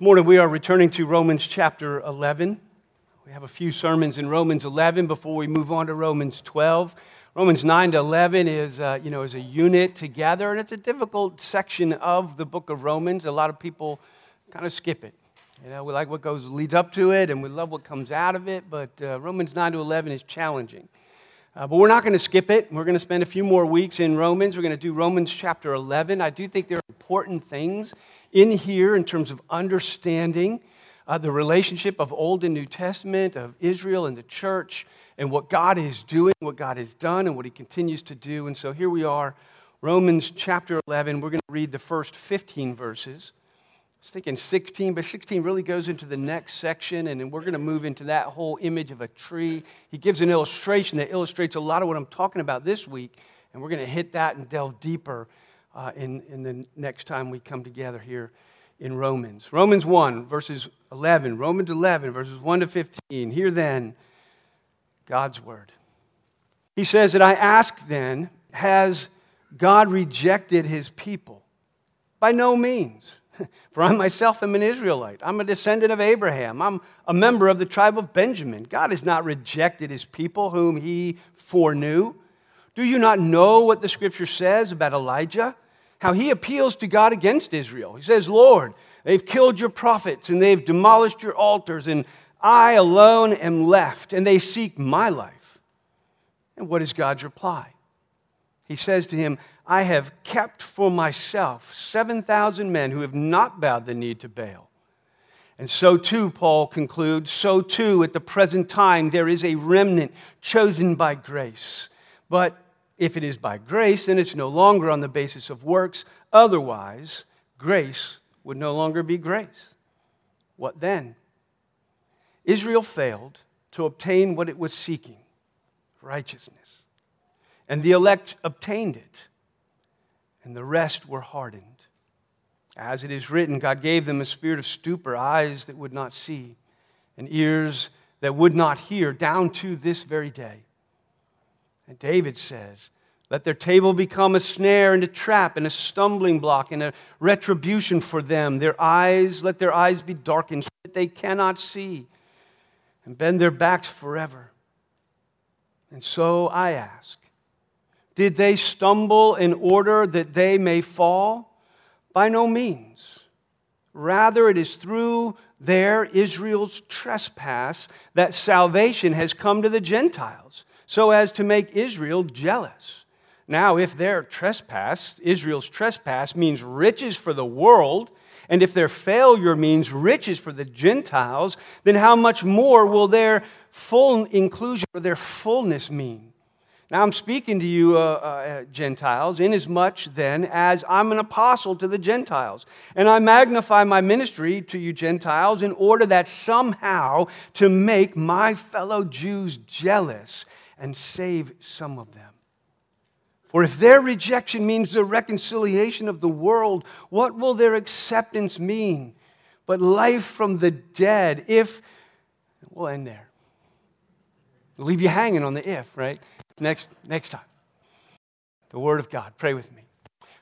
Morning we are returning to Romans chapter 11. We have a few sermons in Romans 11 before we move on to Romans 12. Romans 9 to 11 is, uh, you know, is a unit together, and it's a difficult section of the book of Romans. A lot of people kind of skip it. You know, we like what goes leads up to it, and we love what comes out of it. But uh, Romans 9 to 11 is challenging. Uh, but we're not going to skip it. We're going to spend a few more weeks in Romans. We're going to do Romans chapter 11. I do think there are important things in here in terms of understanding uh, the relationship of Old and New Testament, of Israel and the church, and what God is doing, what God has done, and what He continues to do. And so here we are, Romans chapter 11. We're going to read the first 15 verses. I was thinking 16, but 16 really goes into the next section, and then we're going to move into that whole image of a tree. He gives an illustration that illustrates a lot of what I'm talking about this week, and we're going to hit that and delve deeper uh, in, in the next time we come together here in Romans. Romans 1, verses 11, Romans 11, verses 1 to 15. Here then, God's word. He says that I ask then, has God rejected his people? By no means. For I myself am an Israelite. I'm a descendant of Abraham. I'm a member of the tribe of Benjamin. God has not rejected his people whom he foreknew. Do you not know what the scripture says about Elijah? How he appeals to God against Israel. He says, Lord, they've killed your prophets and they've demolished your altars, and I alone am left, and they seek my life. And what is God's reply? He says to him, I have kept for myself 7,000 men who have not bowed the knee to Baal. And so too, Paul concludes, so too at the present time there is a remnant chosen by grace. But if it is by grace, then it's no longer on the basis of works. Otherwise, grace would no longer be grace. What then? Israel failed to obtain what it was seeking righteousness. And the elect obtained it, and the rest were hardened. As it is written, God gave them a spirit of stupor, eyes that would not see, and ears that would not hear, down to this very day. And David says, Let their table become a snare and a trap and a stumbling block and a retribution for them. Their eyes, let their eyes be darkened so that they cannot see and bend their backs forever. And so I ask, did they stumble in order that they may fall? By no means. Rather, it is through their, Israel's trespass, that salvation has come to the Gentiles so as to make Israel jealous. Now, if their trespass, Israel's trespass, means riches for the world, and if their failure means riches for the Gentiles, then how much more will their full inclusion or their fullness mean? Now, I'm speaking to you, uh, uh, Gentiles, inasmuch then as I'm an apostle to the Gentiles. And I magnify my ministry to you, Gentiles, in order that somehow to make my fellow Jews jealous and save some of them. For if their rejection means the reconciliation of the world, what will their acceptance mean? But life from the dead, if, we'll end there. We'll leave you hanging on the if, right? Next, next time. The Word of God. Pray with me.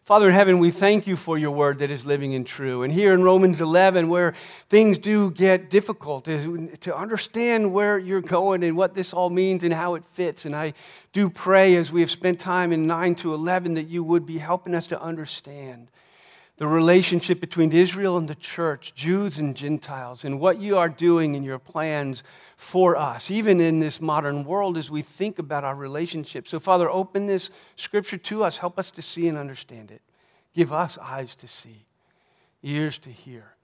Father in heaven, we thank you for your word that is living and true. And here in Romans 11, where things do get difficult to understand where you're going and what this all means and how it fits. And I do pray as we have spent time in 9 to 11 that you would be helping us to understand the relationship between Israel and the church, Jews and Gentiles, and what you are doing in your plans for us, even in this modern world as we think about our relationship. So, Father, open this scripture to us. Help us to see and understand it. Give us eyes to see, ears to hear.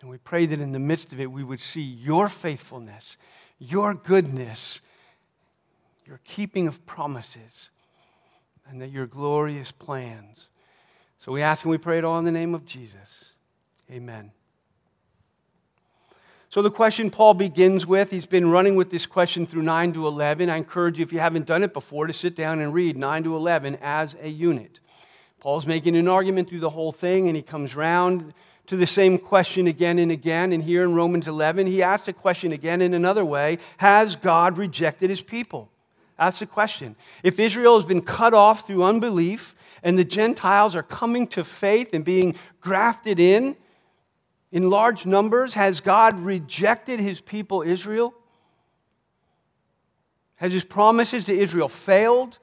And we pray that in the midst of it, we would see your faithfulness, your goodness, your keeping of promises, and that your glorious plans. So we ask and we pray it all in the name of Jesus. Amen. So, the question Paul begins with, he's been running with this question through 9 to 11. I encourage you, if you haven't done it before, to sit down and read 9 to 11 as a unit. Paul's making an argument through the whole thing, and he comes round to the same question again and again. And here in Romans 11, he asks the question again in another way Has God rejected his people? That's the question. If Israel has been cut off through unbelief and the Gentiles are coming to faith and being grafted in, in large numbers? Has God rejected his people, Israel? Has his promises to Israel failed?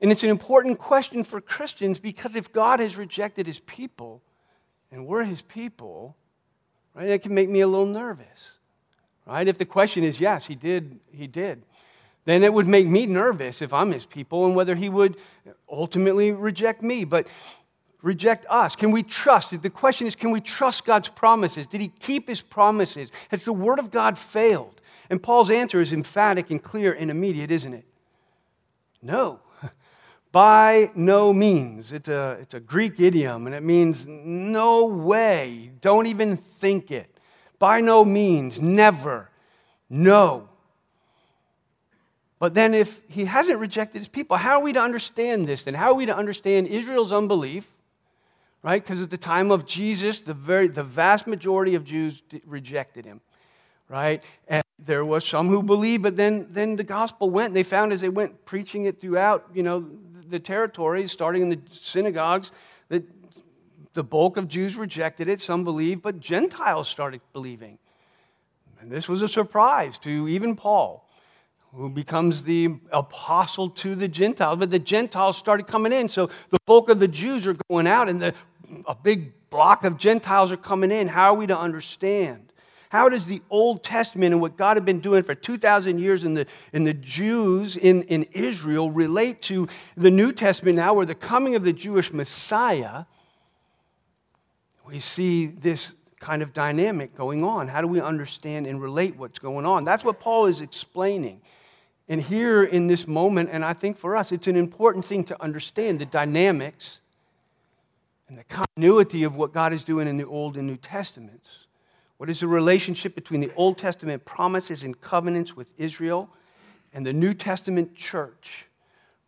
And it's an important question for Christians because if God has rejected his people and we're his people, right, it can make me a little nervous. Right? If the question is yes, he did, he did, then it would make me nervous if I'm his people and whether he would ultimately reject me. But reject us? Can we trust? The question is, can we trust God's promises? Did he keep his promises? Has the word of God failed? And Paul's answer is emphatic and clear and immediate, isn't it? No. By no means. It's a, it's a Greek idiom, and it means no way. Don't even think it. By no means. Never. No. But then, if he hasn't rejected his people, how are we to understand this? Then, how are we to understand Israel's unbelief right? Because at the time of Jesus, the, very, the vast majority of Jews rejected him, right? And there was some who believed, but then, then the gospel went. They found as they went preaching it throughout, you know, the territories, starting in the synagogues, that the bulk of Jews rejected it. Some believed, but Gentiles started believing. And this was a surprise to even Paul who becomes the apostle to the Gentiles. But the Gentiles started coming in. So the bulk of the Jews are going out, and the a big block of Gentiles are coming in. How are we to understand? How does the Old Testament and what God had been doing for 2,000 years in the, in the Jews in, in Israel relate to the New Testament now, where the coming of the Jewish Messiah? We see this kind of dynamic going on. How do we understand and relate what's going on? That's what Paul is explaining. And here in this moment, and I think for us, it's an important thing to understand the dynamics and the continuity of what God is doing in the Old and New Testaments. What is the relationship between the Old Testament promises and covenants with Israel and the New Testament church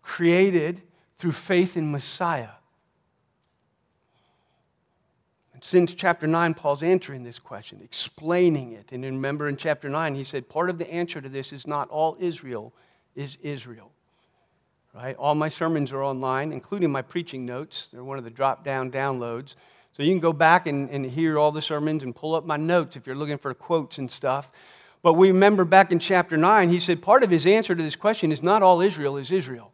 created through faith in Messiah? And since chapter 9, Paul's answering this question, explaining it. And remember in chapter 9, he said, part of the answer to this is not all Israel is Israel right? All my sermons are online, including my preaching notes. They're one of the drop down downloads. So you can go back and, and hear all the sermons and pull up my notes if you're looking for quotes and stuff. But we remember back in chapter 9, he said part of his answer to this question is not all Israel is Israel.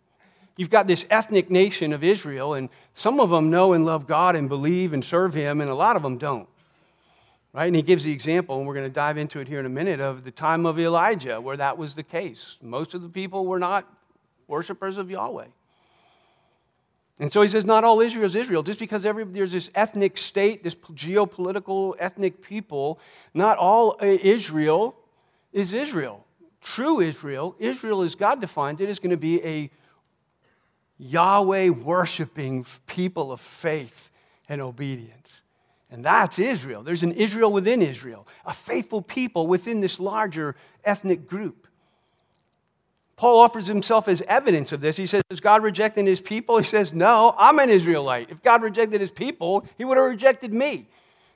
You've got this ethnic nation of Israel, and some of them know and love God and believe and serve Him, and a lot of them don't. Right? And he gives the example, and we're going to dive into it here in a minute, of the time of Elijah, where that was the case. Most of the people were not worshipers of Yahweh. And so he says, not all Israel is Israel. Just because every, there's this ethnic state, this geopolitical ethnic people, not all uh, Israel is Israel. True Israel, Israel as God defines it, is going to be a Yahweh worshiping people of faith and obedience. And that's Israel. There's an Israel within Israel, a faithful people within this larger ethnic group. Paul offers himself as evidence of this. He says, Is God rejecting his people? He says, No, I'm an Israelite. If God rejected his people, he would have rejected me.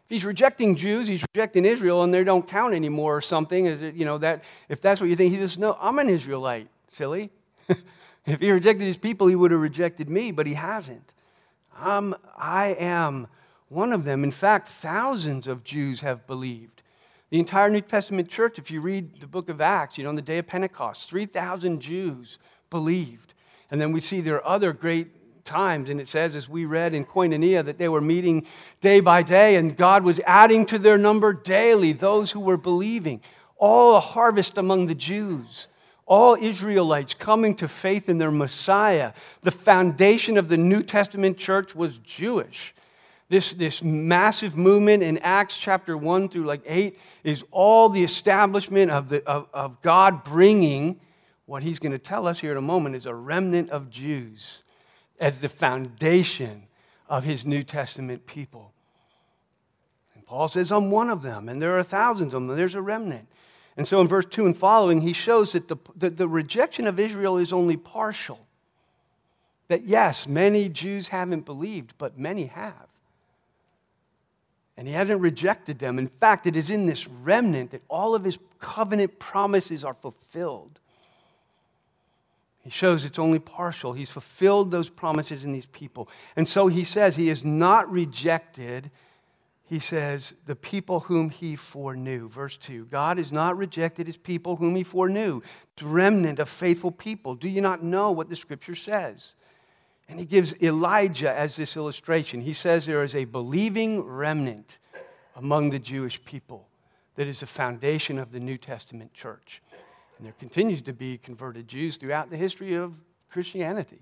If he's rejecting Jews, he's rejecting Israel, and they don't count anymore or something. Is it, you know, that if that's what you think, he says, No, I'm an Israelite, silly. if he rejected his people, he would have rejected me, but he hasn't. Um, I am one of them. In fact, thousands of Jews have believed. The entire New Testament church, if you read the book of Acts, you know, on the day of Pentecost, 3,000 Jews believed. And then we see there are other great times, and it says, as we read in Koinonia, that they were meeting day by day, and God was adding to their number daily those who were believing. All a harvest among the Jews all Israelites coming to faith in their Messiah. The foundation of the New Testament church was Jewish this, this massive movement in Acts chapter 1 through like 8 is all the establishment of, the, of, of God bringing what he's going to tell us here in a moment is a remnant of Jews as the foundation of his New Testament people. And Paul says, I'm one of them, and there are thousands of them, there's a remnant. And so in verse 2 and following, he shows that the, the, the rejection of Israel is only partial. That yes, many Jews haven't believed, but many have. And he hasn't rejected them. In fact, it is in this remnant that all of his covenant promises are fulfilled. He shows it's only partial. He's fulfilled those promises in these people. And so he says he has not rejected he says, the people whom he foreknew. Verse 2 God has not rejected his people whom he foreknew, the remnant of faithful people. Do you not know what the scripture says? And he gives Elijah as this illustration. He says there is a believing remnant among the Jewish people that is the foundation of the New Testament church. And there continues to be converted Jews throughout the history of Christianity.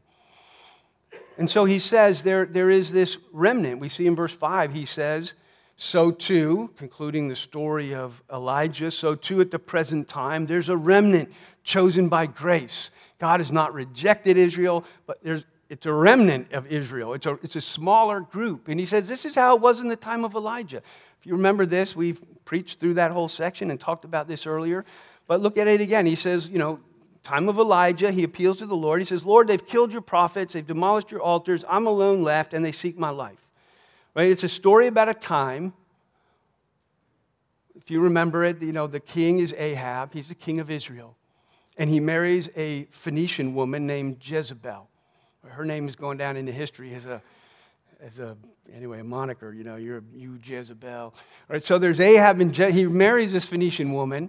And so he says there, there is this remnant. We see in verse 5, he says, So too, concluding the story of Elijah, so too at the present time, there's a remnant chosen by grace. God has not rejected Israel, but there's, it's a remnant of Israel. It's a, it's a smaller group. And he says, This is how it was in the time of Elijah. If you remember this, we've preached through that whole section and talked about this earlier. But look at it again. He says, you know, time of Elijah, he appeals to the Lord. He says, Lord, they've killed your prophets, they've demolished your altars, I'm alone left, and they seek my life. Right? It's a story about a time. If you remember it, you know, the king is Ahab, he's the king of Israel. And he marries a Phoenician woman named Jezebel. Her name is going down into history as a as a anyway a moniker you know you're you jezebel all right so there's ahab and Je- he marries this phoenician woman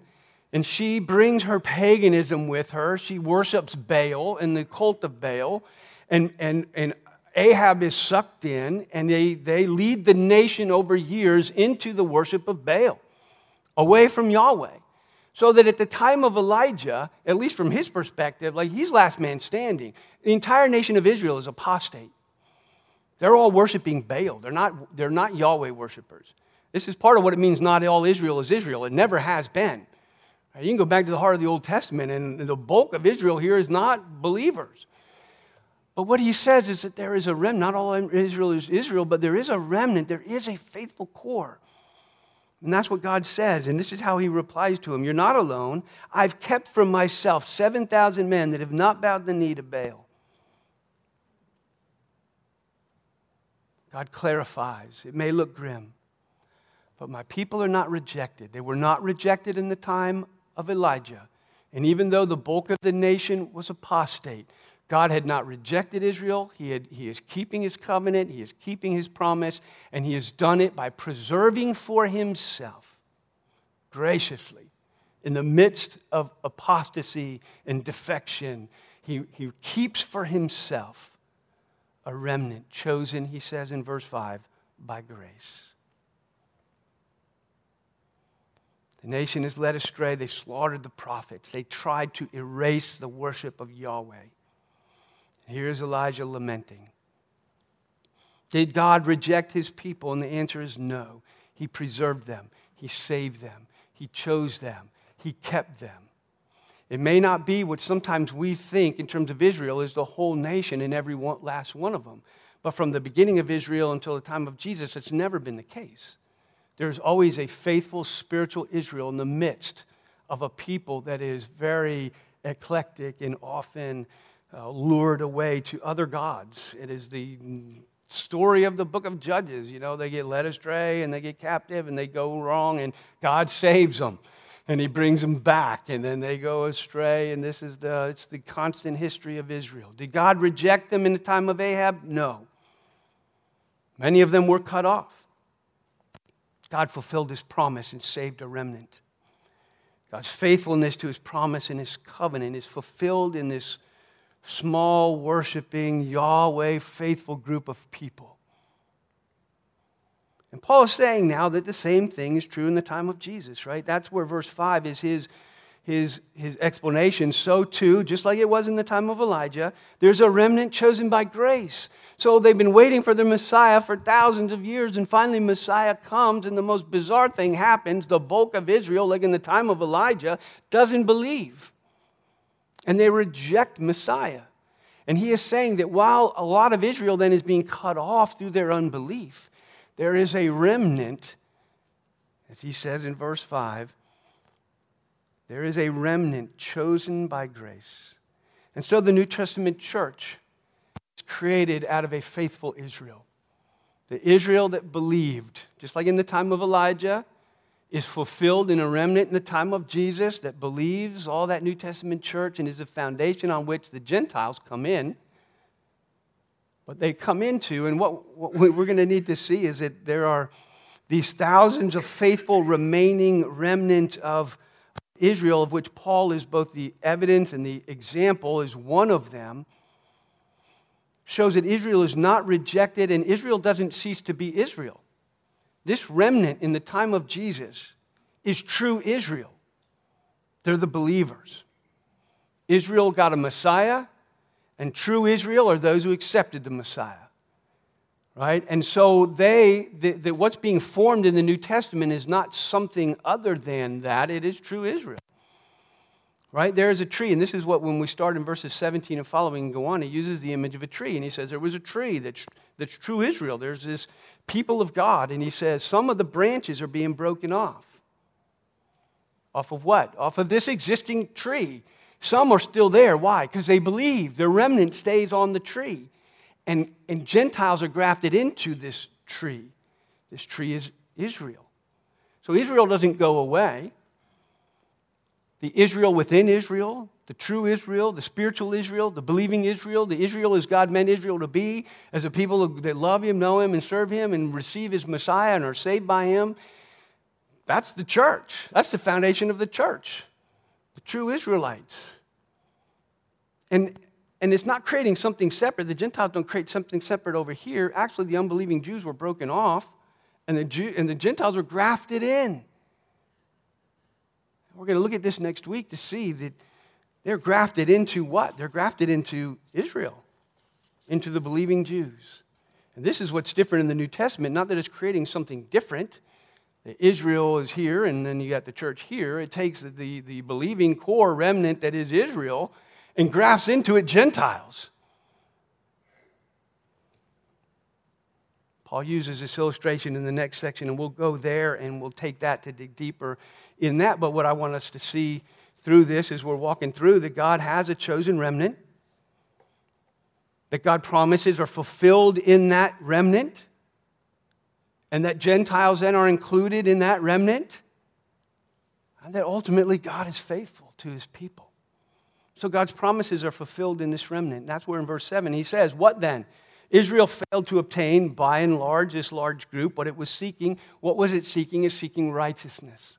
and she brings her paganism with her. She worships Baal and the cult of Baal. And, and, and Ahab is sucked in, and they, they lead the nation over years into the worship of Baal, away from Yahweh. So that at the time of Elijah, at least from his perspective, like he's last man standing, the entire nation of Israel is apostate. They're all worshiping Baal. They're not, they're not Yahweh worshipers. This is part of what it means not all Israel is Israel. It never has been. You can go back to the heart of the Old Testament, and the bulk of Israel here is not believers. But what he says is that there is a remnant. Not all Israel is Israel, but there is a remnant. There is a faithful core. And that's what God says. And this is how he replies to him You're not alone. I've kept from myself 7,000 men that have not bowed the knee to Baal. God clarifies. It may look grim, but my people are not rejected. They were not rejected in the time of Elijah. And even though the bulk of the nation was apostate, God had not rejected Israel. He, had, he is keeping his covenant, he is keeping his promise, and he has done it by preserving for himself graciously in the midst of apostasy and defection. He, he keeps for himself a remnant chosen, he says in verse 5, by grace. The nation is led astray. They slaughtered the prophets. They tried to erase the worship of Yahweh. Here's Elijah lamenting. Did God reject his people? And the answer is no. He preserved them, he saved them, he chose them, he kept them. It may not be what sometimes we think in terms of Israel is the whole nation and every one, last one of them. But from the beginning of Israel until the time of Jesus, it's never been the case. There's always a faithful spiritual Israel in the midst of a people that is very eclectic and often uh, lured away to other gods. It is the story of the book of Judges. You know, they get led astray and they get captive and they go wrong, and God saves them and he brings them back and then they go astray and this is the it's the constant history of israel did god reject them in the time of ahab no many of them were cut off God fulfilled his promise and saved a remnant. God's faithfulness to his promise and his covenant is fulfilled in this small, worshiping, Yahweh faithful group of people. And Paul is saying now that the same thing is true in the time of Jesus, right? That's where verse 5 is his his, his explanation, so too, just like it was in the time of Elijah, there's a remnant chosen by grace. So they've been waiting for the Messiah for thousands of years, and finally Messiah comes, and the most bizarre thing happens. The bulk of Israel, like in the time of Elijah, doesn't believe. And they reject Messiah. And he is saying that while a lot of Israel then is being cut off through their unbelief, there is a remnant, as he says in verse 5, there is a remnant chosen by grace. And so the New Testament church is created out of a faithful Israel. The Israel that believed, just like in the time of Elijah, is fulfilled in a remnant in the time of Jesus that believes all that New Testament church and is the foundation on which the Gentiles come in. But they come into, and what, what we're going to need to see is that there are these thousands of faithful remaining remnant of Israel, of which Paul is both the evidence and the example, is one of them, shows that Israel is not rejected and Israel doesn't cease to be Israel. This remnant in the time of Jesus is true Israel. They're the believers. Israel got a Messiah, and true Israel are those who accepted the Messiah. Right? And so they, the, the, what's being formed in the New Testament is not something other than that. It is true Israel. Right? There is a tree, and this is what, when we start in verses 17 and following and go on, he uses the image of a tree, and he says there was a tree that's, that's true Israel. There's this people of God, and he says some of the branches are being broken off. Off of what? Off of this existing tree. Some are still there. Why? Because they believe. The remnant stays on the tree. And, and Gentiles are grafted into this tree. This tree is Israel. So Israel doesn't go away. The Israel within Israel, the true Israel, the spiritual Israel, the believing Israel, the Israel as God meant Israel to be, as a people that love Him, know Him, and serve Him, and receive His Messiah and are saved by Him. That's the church. That's the foundation of the church, the true Israelites. And and it's not creating something separate. The Gentiles don't create something separate over here. Actually, the unbelieving Jews were broken off, and the, Jew, and the Gentiles were grafted in. We're going to look at this next week to see that they're grafted into what? They're grafted into Israel, into the believing Jews. And this is what's different in the New Testament. Not that it's creating something different. Israel is here, and then you got the church here. It takes the, the believing core remnant that is Israel and grafts into it Gentiles. Paul uses this illustration in the next section, and we'll go there and we'll take that to dig deeper in that. But what I want us to see through this as we're walking through that God has a chosen remnant, that God promises are fulfilled in that remnant, and that Gentiles then are included in that remnant, and that ultimately God is faithful to his people. So God's promises are fulfilled in this remnant. That's where in verse 7 he says, What then? Israel failed to obtain, by and large, this large group, what it was seeking. What was it seeking? Is seeking righteousness.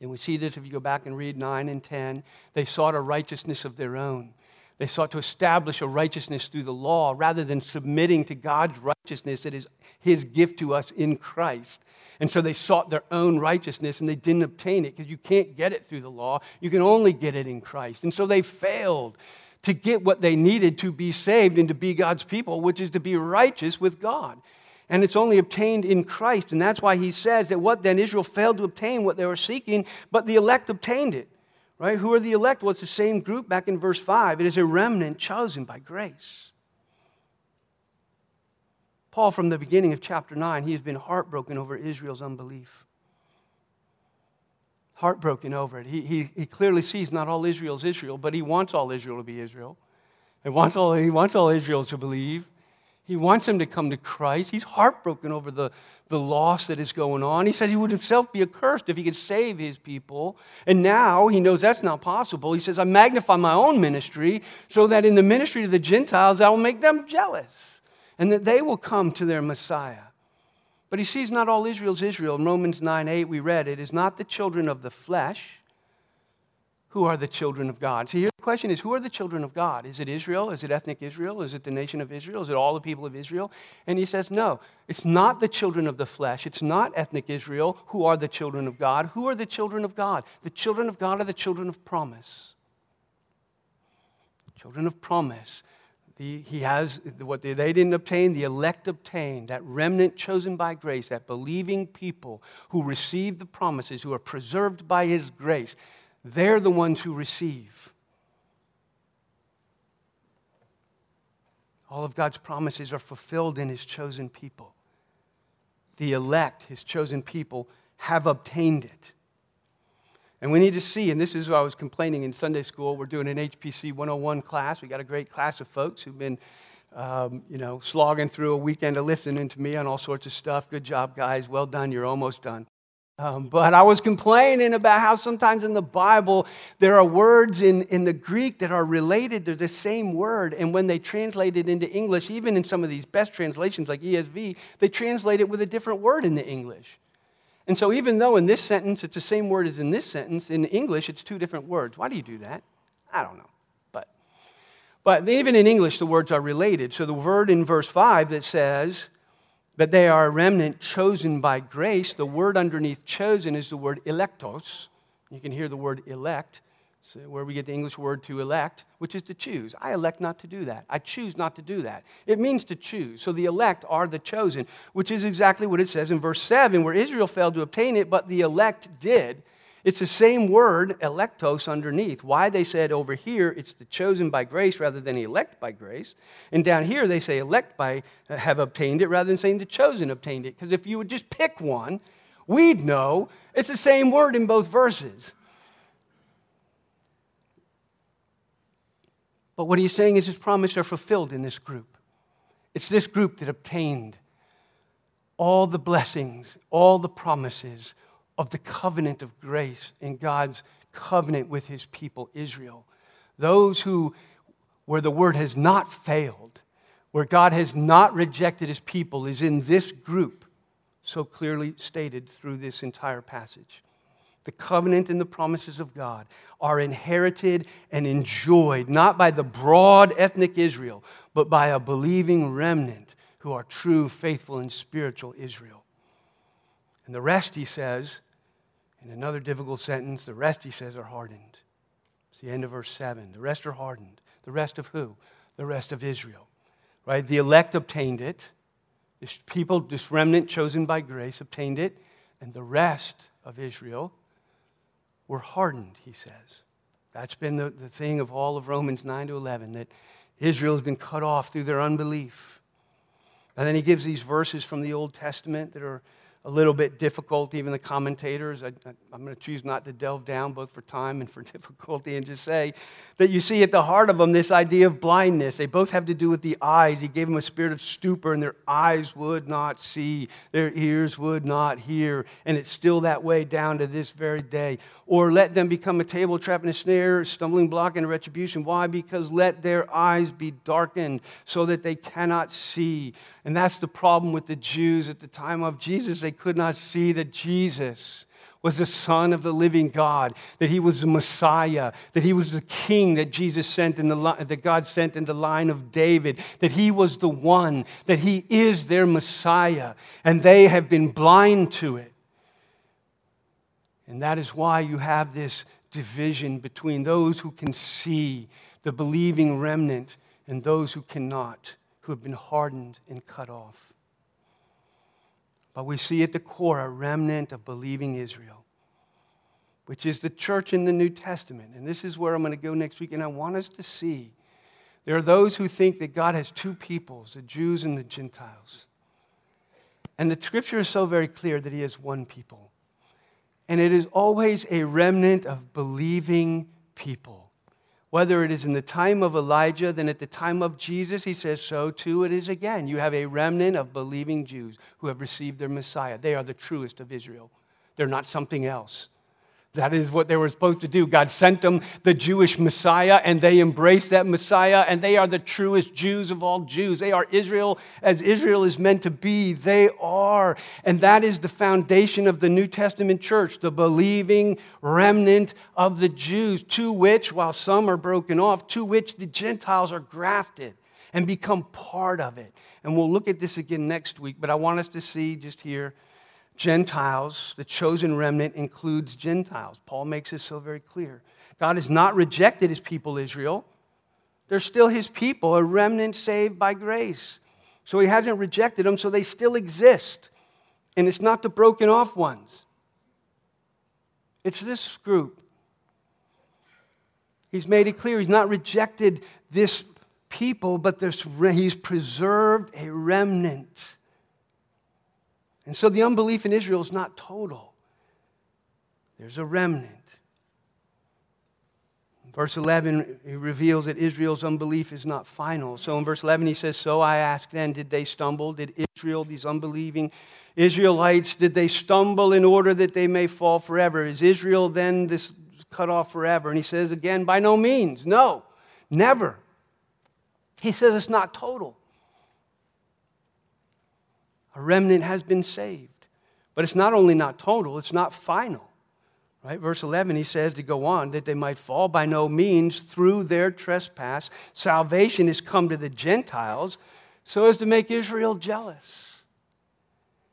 And we see this if you go back and read 9 and 10. They sought a righteousness of their own. They sought to establish a righteousness through the law rather than submitting to God's righteousness that is his gift to us in Christ. And so they sought their own righteousness and they didn't obtain it because you can't get it through the law. You can only get it in Christ. And so they failed to get what they needed to be saved and to be God's people, which is to be righteous with God. And it's only obtained in Christ. And that's why he says that what then? Israel failed to obtain what they were seeking, but the elect obtained it. Right? Who are the elect? Well, it's the same group back in verse 5. It is a remnant chosen by grace. Paul, from the beginning of chapter 9, he has been heartbroken over Israel's unbelief. Heartbroken over it. He, he, he clearly sees not all Israel is Israel, but he wants all Israel to be Israel. He wants all, he wants all Israel to believe. He wants them to come to Christ. He's heartbroken over the, the loss that is going on. He says he would himself be accursed if he could save his people. And now he knows that's not possible. He says, I magnify my own ministry so that in the ministry to the Gentiles, I will make them jealous and that they will come to their Messiah. But he sees not all Israel's Israel. In Romans 9 8, we read, It is not the children of the flesh who are the children of God. See, here the question is who are the children of God? Is it Israel? Is it ethnic Israel? Is it the nation of Israel? Is it all the people of Israel? And he says, No, it's not the children of the flesh. It's not ethnic Israel who are the children of God. Who are the children of God? The children of God are the children of promise. Children of promise. The, he has what they, they didn't obtain, the elect obtained, that remnant chosen by grace, that believing people who receive the promises, who are preserved by his grace. They're the ones who receive. All of God's promises are fulfilled in his chosen people. The elect, his chosen people, have obtained it. And we need to see, and this is what I was complaining in Sunday school. We're doing an HPC 101 class. We got a great class of folks who've been, um, you know, slogging through a weekend of lifting into me on all sorts of stuff. Good job, guys. Well done. You're almost done. Um, but I was complaining about how sometimes in the Bible there are words in, in the Greek that are related. They're the same word. And when they translate it into English, even in some of these best translations like ESV, they translate it with a different word in the English. And so even though in this sentence it's the same word as in this sentence, in English it's two different words. Why do you do that? I don't know. But, but even in English, the words are related. So the word in verse 5 that says, but they are a remnant chosen by grace. The word underneath chosen is the word electos. You can hear the word elect, so where we get the English word to elect, which is to choose. I elect not to do that. I choose not to do that. It means to choose. So the elect are the chosen, which is exactly what it says in verse 7, where Israel failed to obtain it, but the elect did. It's the same word, electos, underneath. Why they said over here it's the chosen by grace rather than elect by grace. And down here they say elect by uh, have obtained it rather than saying the chosen obtained it. Because if you would just pick one, we'd know it's the same word in both verses. But what he's saying is his promises are fulfilled in this group. It's this group that obtained all the blessings, all the promises, of the covenant of grace in God's covenant with his people, Israel. Those who, where the word has not failed, where God has not rejected his people, is in this group, so clearly stated through this entire passage. The covenant and the promises of God are inherited and enjoyed not by the broad ethnic Israel, but by a believing remnant who are true, faithful, and spiritual Israel. And the rest, he says, in another difficult sentence, the rest, he says, are hardened. It's the end of verse 7. The rest are hardened. The rest of who? The rest of Israel. Right? The elect obtained it. This people, this remnant chosen by grace, obtained it. And the rest of Israel were hardened, he says. That's been the, the thing of all of Romans 9 to 11, that Israel has been cut off through their unbelief. And then he gives these verses from the Old Testament that are a little bit difficult, even the commentators. I, am going to choose not to delve down both for time and for difficulty and just say that you see at the heart of them this idea of blindness. They both have to do with the eyes. He gave them a spirit of stupor, and their eyes would not see, their ears would not hear. And it's still that way down to this very day. Or let them become a table trap and a snare, a stumbling block and a retribution. Why? Because let their eyes be darkened so that they cannot see. And that's the problem with the Jews at the time of Jesus. They could not see that Jesus was the Son of the living God, that he was the Messiah, that he was the King that Jesus sent in the that God sent in the line of David, that he was the one, that he is their Messiah, and they have been blind to it. And that is why you have this division between those who can see the believing remnant and those who cannot, who have been hardened and cut off. But we see at the core a remnant of believing Israel, which is the church in the New Testament. And this is where I'm going to go next week. And I want us to see there are those who think that God has two peoples, the Jews and the Gentiles. And the scripture is so very clear that he has one people and it is always a remnant of believing people. Whether it is in the time of Elijah, then at the time of Jesus, he says, so too it is again. You have a remnant of believing Jews who have received their Messiah. They are the truest of Israel, they're not something else. That is what they were supposed to do. God sent them the Jewish Messiah, and they embraced that Messiah, and they are the truest Jews of all Jews. They are Israel as Israel is meant to be. They are. And that is the foundation of the New Testament church, the believing remnant of the Jews, to which, while some are broken off, to which the Gentiles are grafted and become part of it. And we'll look at this again next week, but I want us to see just here Gentiles, the chosen remnant includes Gentiles. Paul makes this so very clear. God has not rejected his people, Israel. They're still his people, a remnant saved by grace. So he hasn't rejected them, so they still exist. And it's not the broken off ones, it's this group. He's made it clear he's not rejected this people, but this, he's preserved a remnant. And so the unbelief in Israel is not total, there's a remnant. Verse 11, he reveals that Israel's unbelief is not final. So in verse 11, he says, So I ask then, did they stumble? Did Israel, these unbelieving Israelites, did they stumble in order that they may fall forever? Is Israel then this cut off forever? And he says again, By no means. No, never. He says it's not total. A remnant has been saved. But it's not only not total, it's not final. Right? Verse 11, he says to go on, that they might fall by no means through their trespass. Salvation is come to the Gentiles so as to make Israel jealous.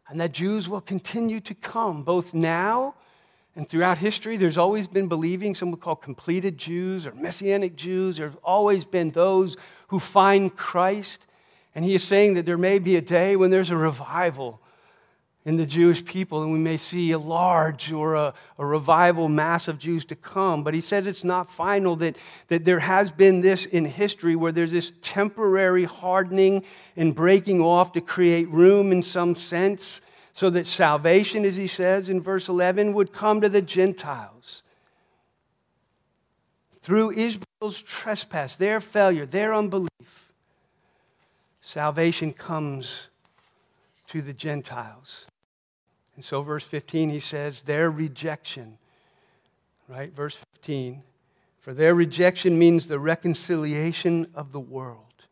And that Jews will continue to come, both now and throughout history. There's always been believing, some would call completed Jews or Messianic Jews. There's always been those who find Christ. And he is saying that there may be a day when there's a revival in the Jewish people, and we may see a large or a, a, revival mass of Jews to come. But he says it's not final, that, that there has been this in history where there's this temporary hardening and breaking off to create room in some sense, so that salvation, as he says in verse 11, would come to the Gentiles. Through Israel's trespass, their failure, their unbelief, salvation comes to the Gentiles. And so, verse 15, he says, their rejection, right? Verse 15, for their rejection means the reconciliation of the world.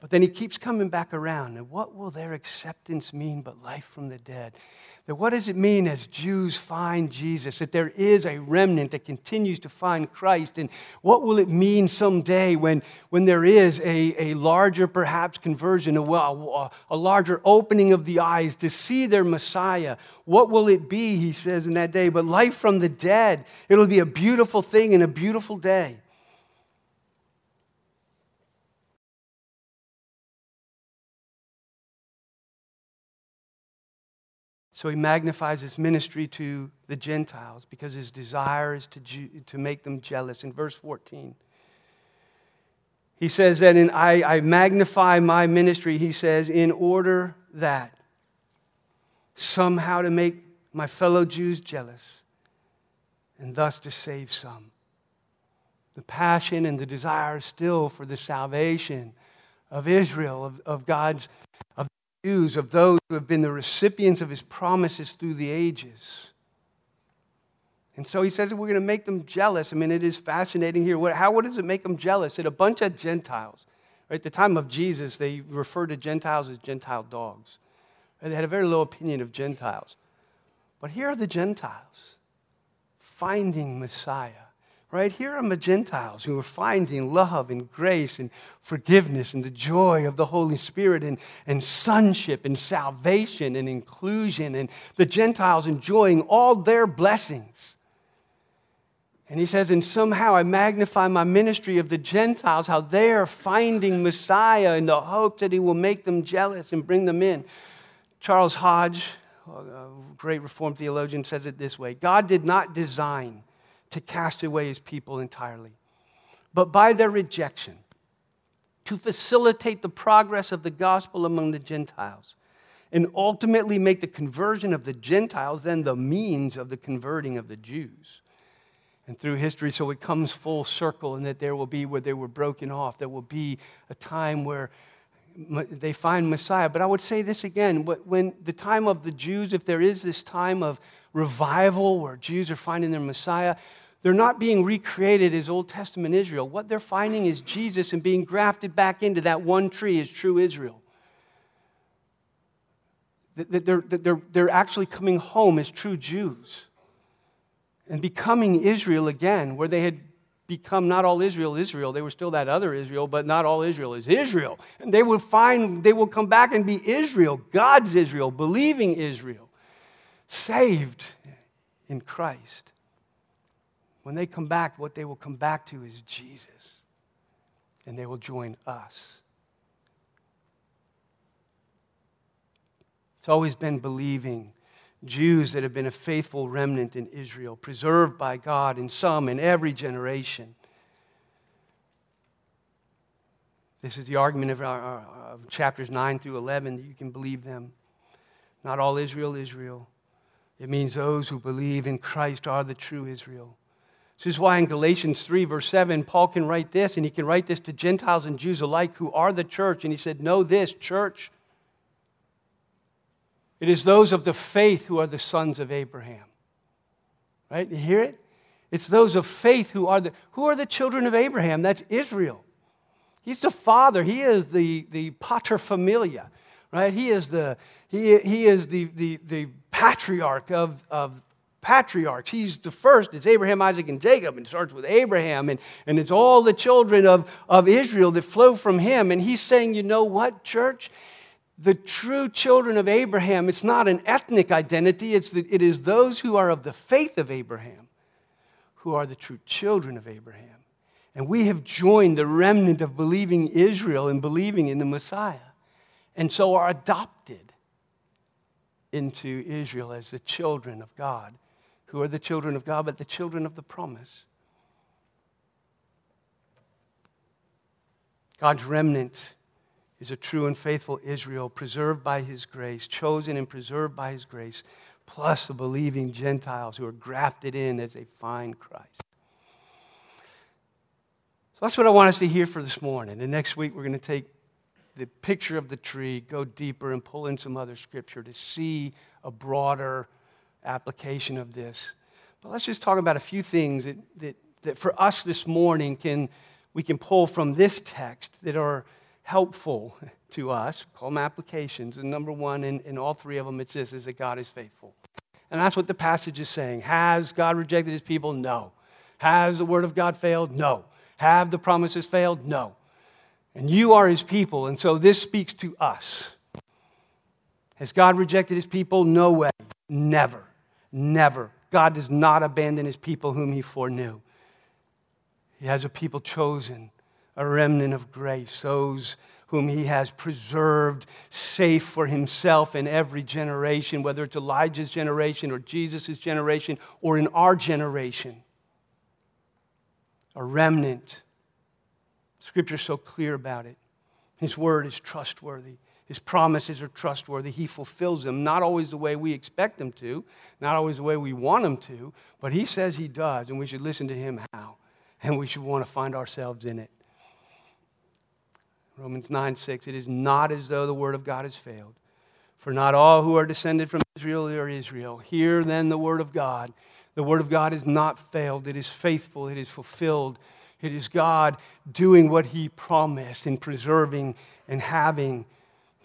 But then he keeps coming back around. And what will their acceptance mean but life from the dead? That what does it mean as Jews find Jesus? That there is a remnant that continues to find Christ. And what will it mean someday when, when there is a, a larger, perhaps, conversion, a, a, a larger opening of the eyes to see their Messiah? What will it be, he says, in that day? But life from the dead. It'll be a beautiful thing and a beautiful day. So he magnifies his ministry to the Gentiles because his desire is to, to make them jealous. In verse 14, he says that in, I, I magnify my ministry, he says, in order that somehow to make my fellow Jews jealous and thus to save some. The passion and the desire still for the salvation of Israel, of, of God's Jews, of those who have been the recipients of his promises through the ages. And so he says that we're going to make them jealous. I mean, it is fascinating here. What, how what does it make them jealous? That a bunch of Gentiles, right? At the time of Jesus, they referred to Gentiles as Gentile dogs. Right? They had a very low opinion of Gentiles. But here are the Gentiles finding Messiah Right here are the Gentiles who are finding love and grace and forgiveness and the joy of the Holy Spirit and, and sonship and salvation and inclusion, and the Gentiles enjoying all their blessings. And he says, and somehow I magnify my ministry of the Gentiles, how they are finding Messiah in the hope that he will make them jealous and bring them in. Charles Hodge, a great Reformed theologian, says it this way God did not design to cast away his people entirely, but by their rejection, to facilitate the progress of the gospel among the Gentiles, and ultimately make the conversion of the Gentiles then the means of the converting of the Jews. And through history, so it comes full circle, and that there will be where they were broken off, there will be a time where they find Messiah. But I would say this again when the time of the Jews, if there is this time of revival where Jews are finding their Messiah, they're not being recreated as Old Testament Israel. What they're finding is Jesus and being grafted back into that one tree as true Israel. That they're, they're, they're actually coming home as true Jews and becoming Israel again, where they had become not all Israel Israel. They were still that other Israel, but not all Israel is Israel. And they will find, they will come back and be Israel, God's Israel, believing Israel, saved in Christ. When they come back, what they will come back to is Jesus, and they will join us. It's always been believing Jews that have been a faithful remnant in Israel, preserved by God in some, in every generation. This is the argument of, our, of chapters 9 through 11. You can believe them. Not all Israel, Israel. It means those who believe in Christ are the true Israel. This is why in Galatians 3, verse 7, Paul can write this, and he can write this to Gentiles and Jews alike who are the church. And he said, Know this, church. It is those of the faith who are the sons of Abraham. Right? You hear it? It's those of faith who are the who are the children of Abraham? That's Israel. He's the father. He is the, the pater familia, right? He is the he, he is the, the, the patriarch of, of patriarchs. He's the first. It's Abraham, Isaac, and Jacob, and it starts with Abraham, and, and it's all the children of, of Israel that flow from him. And he's saying, you know what, church? The true children of Abraham, it's not an ethnic identity, it's the, it is those who are of the faith of Abraham who are the true children of Abraham. And we have joined the remnant of believing Israel and believing in the Messiah, and so are adopted into Israel as the children of God who are the children of God, but the children of the promise. God's remnant is a true and faithful Israel, preserved by his grace, chosen and preserved by his grace, plus the believing Gentiles who are grafted in as they find Christ. So that's what I want us to hear for this morning. And next week, we're going to take the picture of the tree, go deeper, and pull in some other scripture to see a broader application of this. But let's just talk about a few things that, that, that for us this morning can, we can pull from this text that are helpful to us, call them applications. And number one, in, in all three of them, it's this, is that God is faithful. And that's what the passage is saying. Has God rejected his people? No. Has the word of God failed? No. Have the promises failed? No. And you are his people, and so this speaks to us. Has God rejected his people? No way. Never. Never. God does not abandon his people whom he foreknew. He has a people chosen, a remnant of grace, those whom he has preserved safe for himself in every generation, whether it's Elijah's generation or Jesus' generation or in our generation. A remnant. Scripture's so clear about it. His word is trustworthy. His promises are trustworthy. He fulfills them, not always the way we expect them to, not always the way we want them to, but he says he does, and we should listen to him how. And we should want to find ourselves in it. Romans 9 6, it is not as though the word of God has failed. For not all who are descended from Israel are Israel. Hear then the word of God. The word of God is not failed, it is faithful, it is fulfilled. It is God doing what he promised and preserving and having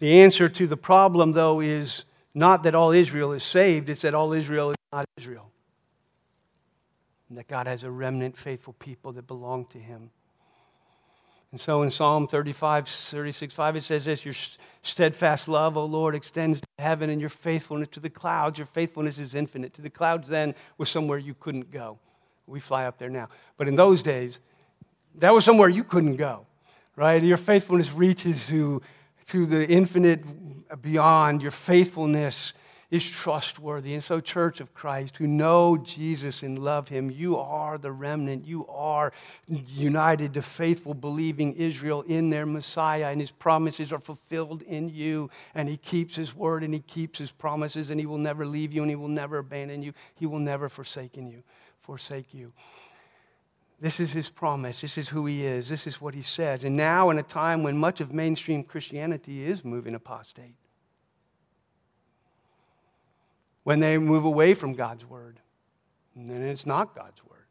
the answer to the problem, though, is not that all Israel is saved, it's that all Israel is not Israel. And that God has a remnant, faithful people that belong to Him. And so in Psalm 35, 36, 5, it says this Your steadfast love, O Lord, extends to heaven, and your faithfulness to the clouds. Your faithfulness is infinite. To the clouds, then, was somewhere you couldn't go. We fly up there now. But in those days, that was somewhere you couldn't go, right? Your faithfulness reaches to to the infinite beyond. Your faithfulness is trustworthy. And so, Church of Christ, who know Jesus and love him, you are the remnant. You are united to faithful, believing Israel in their Messiah, and his promises are fulfilled in you. And he keeps his word and he keeps his promises, and he will never leave you and he will never abandon you. He will never forsaken you, forsake you. This is his promise. This is who he is. This is what he says. And now, in a time when much of mainstream Christianity is moving apostate, when they move away from God's word, and then it's not God's word.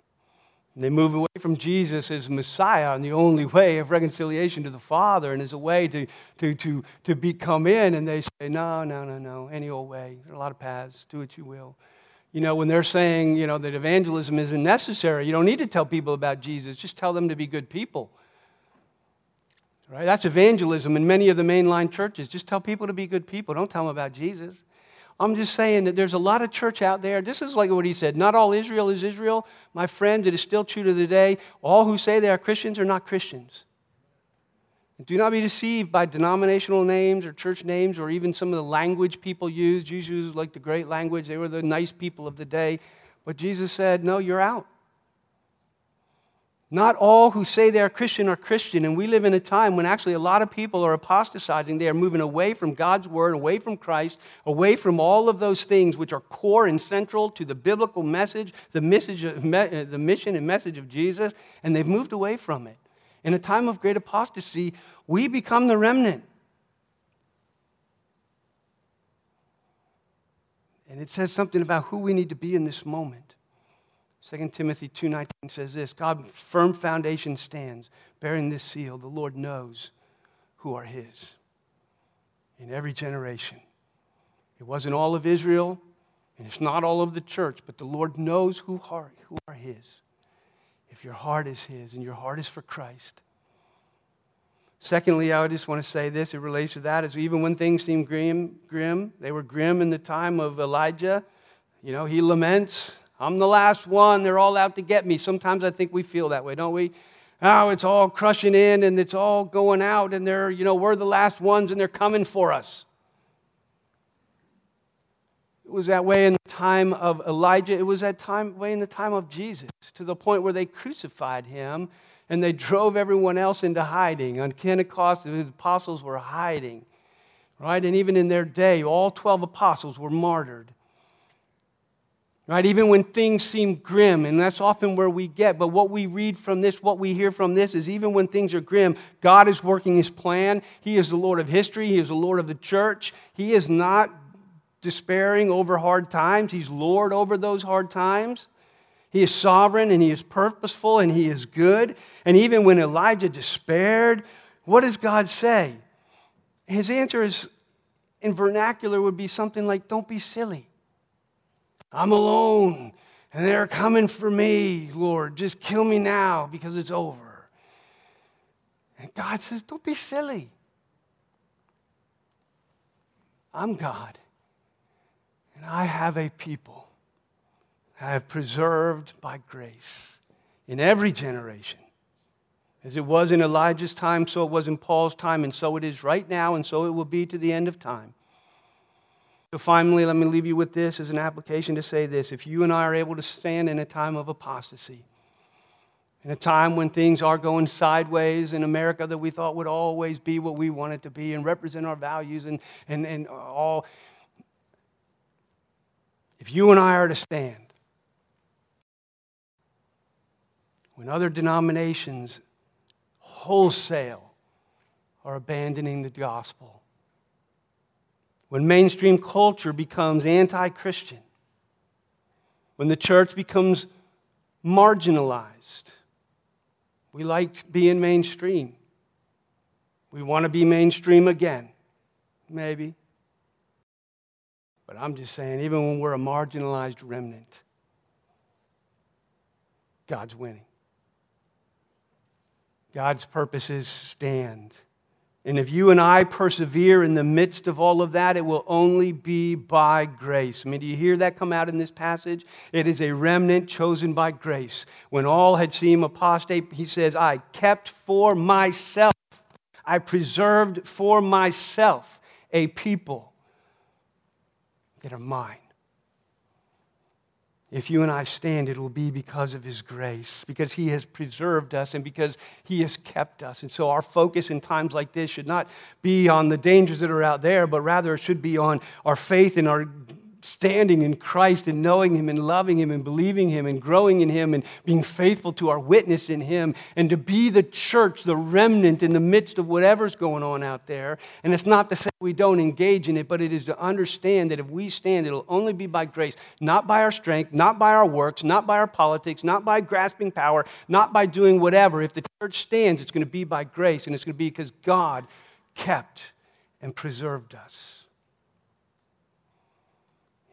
They move away from Jesus as Messiah and the only way of reconciliation to the Father and as a way to, to, to, to become in. And they say, no, no, no, no, any old way. There are a lot of paths. Do what you will you know, when they're saying, you know, that evangelism isn't necessary, you don't need to tell people about Jesus. Just tell them to be good people. Right? That's evangelism in many of the mainline churches. Just tell people to be good people. Don't tell them about Jesus. I'm just saying that there's a lot of church out there. This is like what he said. Not all Israel is Israel. My friends, it is still true to the day. All who say they are Christians are not Christians. Do not be deceived by denominational names or church names or even some of the language people use. Jews used like the great language, they were the nice people of the day. But Jesus said, No, you're out. Not all who say they are Christian are Christian, and we live in a time when actually a lot of people are apostatizing. They are moving away from God's word, away from Christ, away from all of those things which are core and central to the biblical message, the, message the mission and message of Jesus, and they've moved away from it. In a time of great apostasy, we become the remnant. And it says something about who we need to be in this moment. 2 Timothy 2:19 says this, God firm foundation stands, bearing this seal, the Lord knows who are his. In every generation. It wasn't all of Israel, and it's not all of the church, but the Lord knows who are, who are his. If your heart is his and your heart is for Christ. Secondly, I just want to say this, it relates to that, is even when things seem grim, grim, they were grim in the time of Elijah. You know, he laments, I'm the last one. They're all out to get me. Sometimes I think we feel that way, don't we? Oh, it's all crushing in and it's all going out, and they're, you know, we're the last ones and they're coming for us. It was that way in the time of Elijah. It was that time, way in the time of Jesus, to the point where they crucified him and they drove everyone else into hiding. On Pentecost, the apostles were hiding, right? And even in their day, all 12 apostles were martyred. Right? Even when things seem grim, and that's often where we get, but what we read from this, what we hear from this is even when things are grim, God is working his plan. He is the Lord of history, he is the Lord of the church. He is not despairing over hard times, he's Lord over those hard times. He is sovereign and he is purposeful and he is good. And even when Elijah despaired, what does God say? His answer is in vernacular would be something like, Don't be silly. I'm alone and they're coming for me, Lord. Just kill me now because it's over. And God says, Don't be silly. I'm God, and I have a people I have preserved by grace in every generation. As it was in Elijah's time, so it was in Paul's time, and so it is right now, and so it will be to the end of time. So, finally, let me leave you with this as an application to say this. If you and I are able to stand in a time of apostasy, in a time when things are going sideways in America that we thought would always be what we wanted to be and represent our values and, and, and all, if you and I are to stand, when other denominations wholesale are abandoning the gospel, when mainstream culture becomes anti Christian, when the church becomes marginalized. We like being mainstream. We want to be mainstream again, maybe. But I'm just saying, even when we're a marginalized remnant, God's winning. God's purposes stand. And if you and I persevere in the midst of all of that, it will only be by grace. I mean, do you hear that come out in this passage? It is a remnant chosen by grace. When all had seemed apostate, he says, I kept for myself, I preserved for myself a people that are mine. If you and I stand, it will be because of His grace, because He has preserved us and because He has kept us. And so our focus in times like this should not be on the dangers that are out there, but rather it should be on our faith and our standing in Christ and knowing Him and loving Him and believing Him and growing in Him and being faithful to our witness in Him and to be the church, the remnant in the midst of whatever's going on out there. And it's not to say we don't engage in it, but it is to understand that if we stand, it'll only be by grace, not by our strength, not by our works, not by our politics, not by grasping power, not by doing whatever. If the church stands, it's going to be by grace and it's going to be because God kept and preserved us.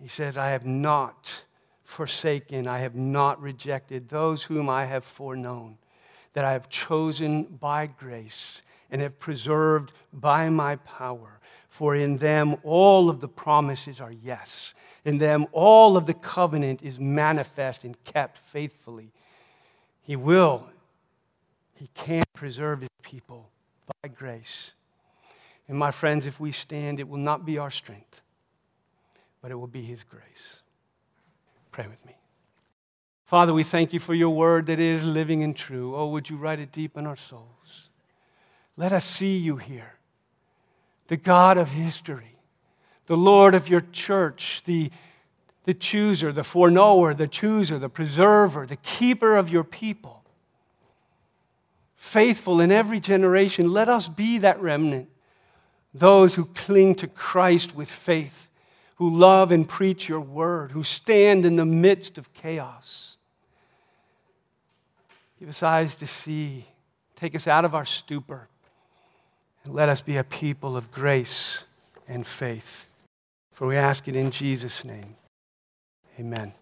He says, I have not forsaken, I have not rejected those whom I have foreknown, that I have chosen by grace and have preserved by my power. For in them all of the promises are yes. In them all of the covenant is manifest and kept faithfully. He will, He can preserve His people by grace. And my friends, if we stand, it will not be our strength but it will be His grace. Pray with me. Father, we thank you for your word that is living and true. Oh, would you write it deep in our souls? Let us see you here, the God of history, the Lord of your church, the, the chooser, the foreknower, the chooser, the preserver, the keeper of your people. Faithful in every generation, let us be that remnant, those who cling to Christ with faith, who love and preach your word, who stand in the midst of chaos. Give us eyes to see, take us out of our stupor and let us be a people of grace and faith. For we ask it in Jesus' name. Amen.